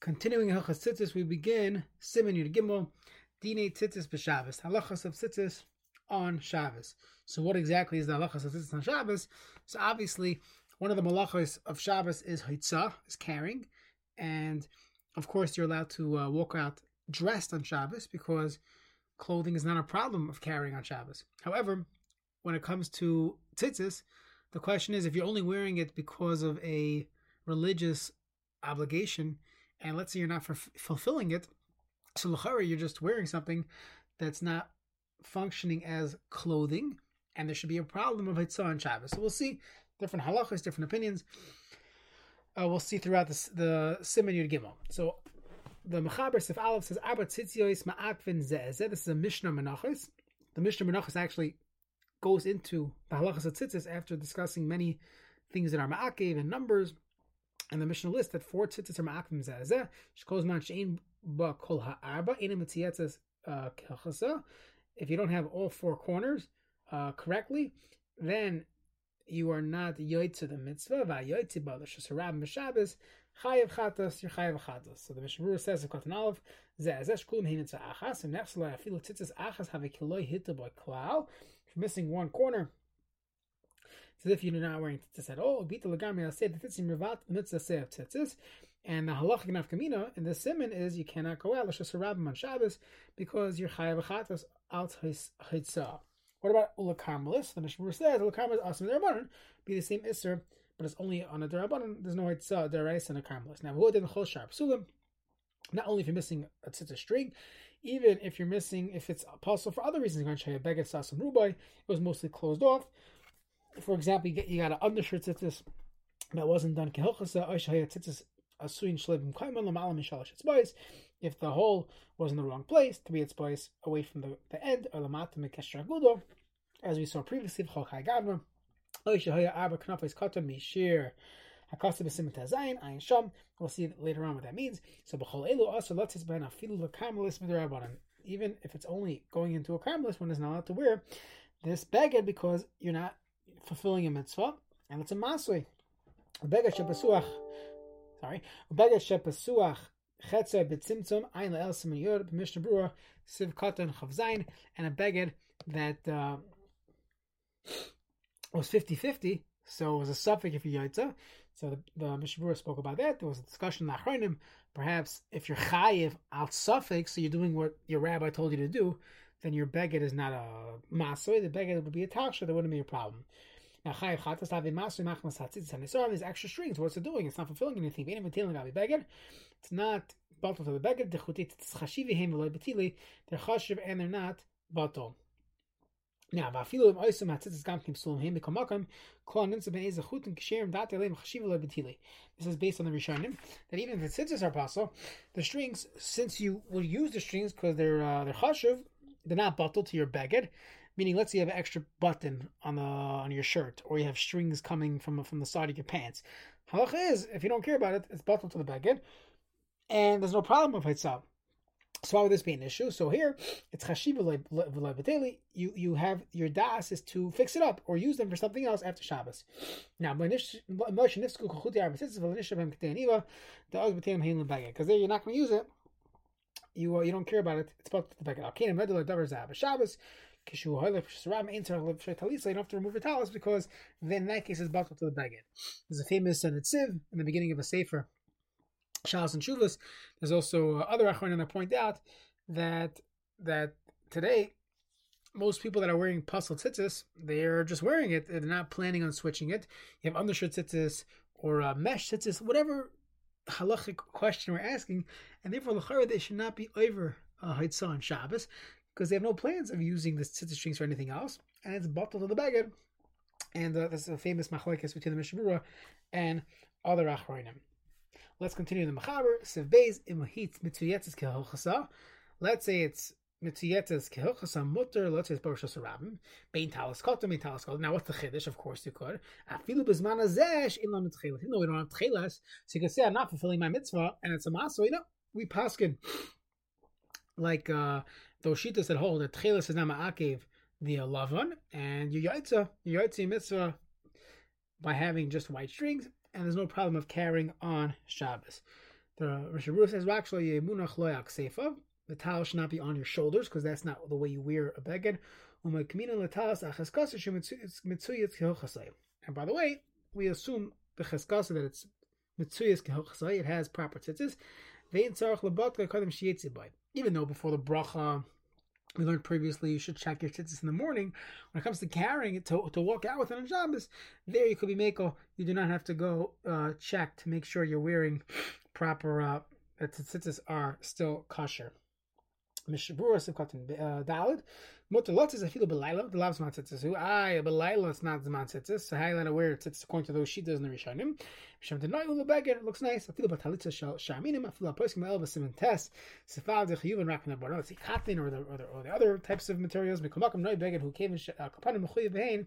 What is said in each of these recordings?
Continuing Hilchas Tzitzis, we begin Siman Yud Gimel, Dine Tzitzis b'Shabbos, Halachas of Tzitzis on Shabbos. So, what exactly is the Halachas of Tzitzis on Shabbos? So, obviously, one of the malachos of Shabbos is Hitzah, is carrying, and of course, you're allowed to uh, walk out dressed on Shabbos because clothing is not a problem of carrying on Shabbos. However, when it comes to tzitzis, the question is if you're only wearing it because of a religious obligation, and let's say you're not f- fulfilling it, so l'chara, you're just wearing something that's not functioning as clothing, and there should be a problem of hitzah on Shabbos. So we'll see different halachas, different opinions. Uh, we'll see throughout this, the Siman Yud Gimel. So the Mechaber Sif Aleph says Abba Tzitzios Ma'akvin Zeh. This is a Mishnah Menachos. The Mishnah Menachos actually goes into the halachas of tzitzis after discussing many things that are ma'akev and numbers. And the Mishnah lists that four tzitzis are ma'akvim zeh Shkoz man she'in ba kol ha'arba ina mitziyatzas uh. If you don't have all four corners uh, correctly, then you are not yoytze the mitzvah, va'yoytze ba l'shasarab m'shabes, chayev chatos, you're chayev chatos. So the Mishnah says, Kotan Aleph, zeh zeh shkulim hinitza achas, and next lo afilu tzitzis achas have a kiloi hitta by klal, if you're missing one corner, as if you're not wearing tzitzis at all. Bita lagami I say the tzitzim revat mitzvah of tzitzis. And the halach in Afkamina in the simon is you cannot go out l'shas rabim on Shabbos because you're chayav achatas out hitzah. What about ula karmelis? The Mishnah says ula karmelis asim derabanan be the same iser, but it's only on a derabanan. There's no hitzah derais and a karmelis. Now who did the chol sharp sulim? Not only if you're missing a tzitzis string, even if you're missing, if it's possible for other reasons, you're going to show you a beged sasam rubai, it was mostly closed off. For example, you, get, you got an undershirt tzitzis that wasn't done kehilchasa, oishaya tzitzis asuin shlebim kaiman lamalam mishalash etzbais. If the hole was in the wrong place, to be its place away from the, the end, or lamata mekeshra gudo, as we saw previously, v'chol gavra, oishaya arba knafais katan mishir. Ayin Sham. We'll see later on what that means. So b'chol elu. Even if it's only going into a karmelis, one is not allowed to wear this beged because you're not fulfilling a mitzvah, and it's a masui. Beged shepasuach. Sorry, beged shepasuach. Chetzer b'tzimtzum ayin le'el siman yod b'mishnah brura siv katan chavzayin and a beged that uh, was 50-50 so it was a suffix if you yotza so the, the Mishnah Brura spoke about that. There was a discussion in the Achronim. Perhaps if you're chayiv al suffix, so you're doing what your rabbi told you to do, then your beged is not a masoy. The beged would be a taksha. There wouldn't be a problem. Now chayiv chatas a masoy machmas hatzitzis and so these extra strings. What's it doing? It's not fulfilling anything. It's not bottle to the beged. It's chashivi hem betili. They're chashiv and they're not bottle. Now, vafilu im oisum gam kim sulam him b'kamakam kol ninsa ben eza chutim kisherim dat elem chashiva lo betili. This is based on the Rishonim that even if the tzitzis are possible, the strings, since you will use the strings because they're uh, they're chashiv, they're not bottled to your beged. Meaning, let's say you have an extra button on the on your shirt, or you have strings coming from from the side of your pants. Halacha is, if you don't care about it, it's bottled to the beged, and there's no problem with hitzah. So why would this be an issue? So here it's chashiva v'levateli. You you have your das is to fix it up or use them for something else after Shabbos. Now because there you're not going to use it. You uh, you don't care about it. It's about the davar zav Shabbos. You don't have to remove the talis because then that case it's bottled to the bagel. There's a famous uh, in the beginning of a sefer Shalos and Shuvas. There's also uh, other Achronim that point out that that today most people that are wearing pasul tzitzis, they're just wearing it. They're not planning on switching it. You have undershirt tzitzis or uh, mesh tzitzis, whatever halachic question we're asking, and therefore lachara they should not be over uh, on Shabbos because they have no plans of using the tzitzis strings for anything else, and it's bottled to the bagad. And uh, this is a famous machlekes between the Mishnah Brura and other Achronim. Let's continue the Machaber. Let's say it's Now what's the chiddush? Of course you could. Tchelas. No, we don't have tchelas. So you can say I'm not fulfilling my mitzvah, and it's a maso. You know, we paskin like uh, those shitas that hold that tchelas is not ma'akev the lavan, and you yaitza, you yaitza mitzvah by having just white strings and there's no problem of carrying on Shabbos. The Rishabur says, actually. The towel should not be on your shoulders because that's not the way you wear a beged. And by the way, we assume the cheskasa that it's mitzuyas kehachasai, it has proper tzitzis. Even though before the bracha, we learned previously you should check your tzitzis in the morning. When it comes to carrying it to, to walk out with it on there you could be mako. You do not have to go uh, check to make sure you're wearing proper uh, that tzitzis are still kosher. Mishnah Brura Sivkatin Dalid. Mutter lot is a filo belayla. The lavs man tzitzis. Who I belayla is not the man tzitzis. So highlight aware tzitzis according to those sheetas in the Rishonim. Shem denoy ulu beggar. It looks nice. A filo batalitza shal shaminim. A filo poskim elva simin test. Sefav de chiyuv and rakin abar. It's katin or the or the or the other types of materials. Mikomakim noy beggar who came in kapanim mechuyev behin.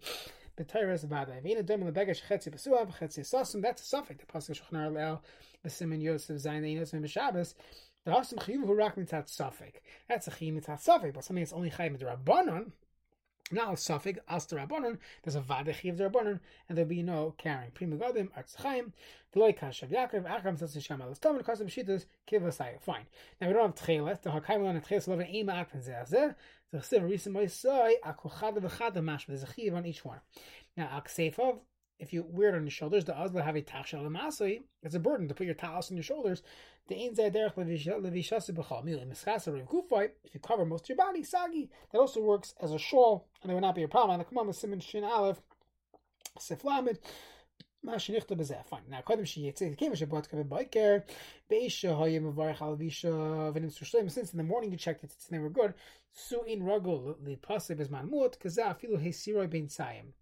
B'tayres vada. Vina dem le beggar shechetzi besuav chetzi sasum. That's a suffix. The pasuk shechnar leel. B'simin Yosef zayin einos and The Hasim Chiyuv who rak mitzat suffik. That's a chiyuv mitzat suffik, but something that's only chayim the rabbanon. Now suffik as the rabbanon. There's a chiyuv the rabbanon, and there'll be no carrying. Prima gadim arts chayim. V'loy kashav Yaakov acham tzatz nisham alas tom and kasam kiv asaya. Fine. Now we don't have tchelet. The hakayim on the tchelet love an ema akpen zeh The chesiv risa moisai akuchada v'chada mashma. There's a chiyuv on each one. Now aksefov if you wear it on your shoulders, the azla have a tachshel amasai. It's a burden to put your talis on your shoulders. The ain derech If you cover most of your body, sagi, that also works as a shawl, and there would not be a problem. The commandment simin shin aleph siflamid. Fine. Now, Kadam Shiyetze came Shabbat Kavim Biker, Beisha Hayim Varech Alvisha Venim Sushleim. Since in the morning you checked it, its they were good, Su in Ragul Lipasib is Manmut, Kazah Filu Hesiroi Bein Sayim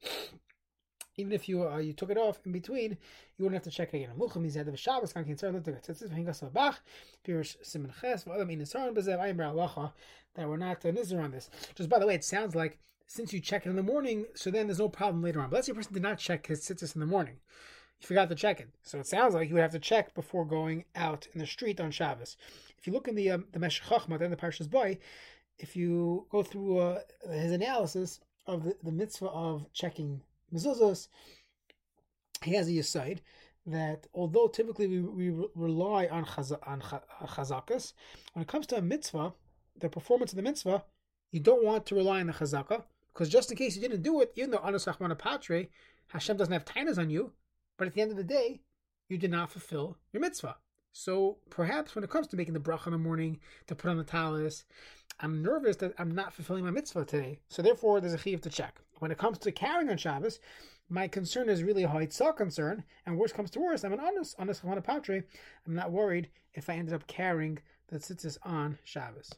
even if you uh, you took it off in between, you wouldn't have to check it again. Mucham is the Shabbos kinzer lut the tzitzis v'hingas bach pirish simin ches v'adam in halacha that we're not uh, nizar on this. Just by the way, it sounds like since you check it in the morning, so then there's no problem later on. But let's say a person did not check his tzitzis in the morning. You forgot to check it. So it sounds like you would have to check before going out in the street on Shabbos. If you look in the um, the Meshech Chochmah, then the Parshas Boy, if you go through uh, his analysis of the, the mitzvah of checking mezuzahs, he has a yisaid that although typically we, we rely on, chaz, on chazakas, when it comes to a mitzvah, the performance of the mitzvah, you don't want to rely on the chazaka, because just in case you didn't do it, even though anasachmana patre, Hashem doesn't have tainas on you, but at the end of the day, you did not fulfill your mitzvah. So perhaps when it comes to making the bracha in the morning to put on the talis, I'm nervous that I'm not fulfilling my mitzvah today. So therefore, there's a chiv to check. When it comes to carrying on Shabbos, my concern is really a haitzah concern, and worst comes to worst, I'm an honest, honest patre. I'm not worried if I ended up carrying the tzitzis on Shabbos.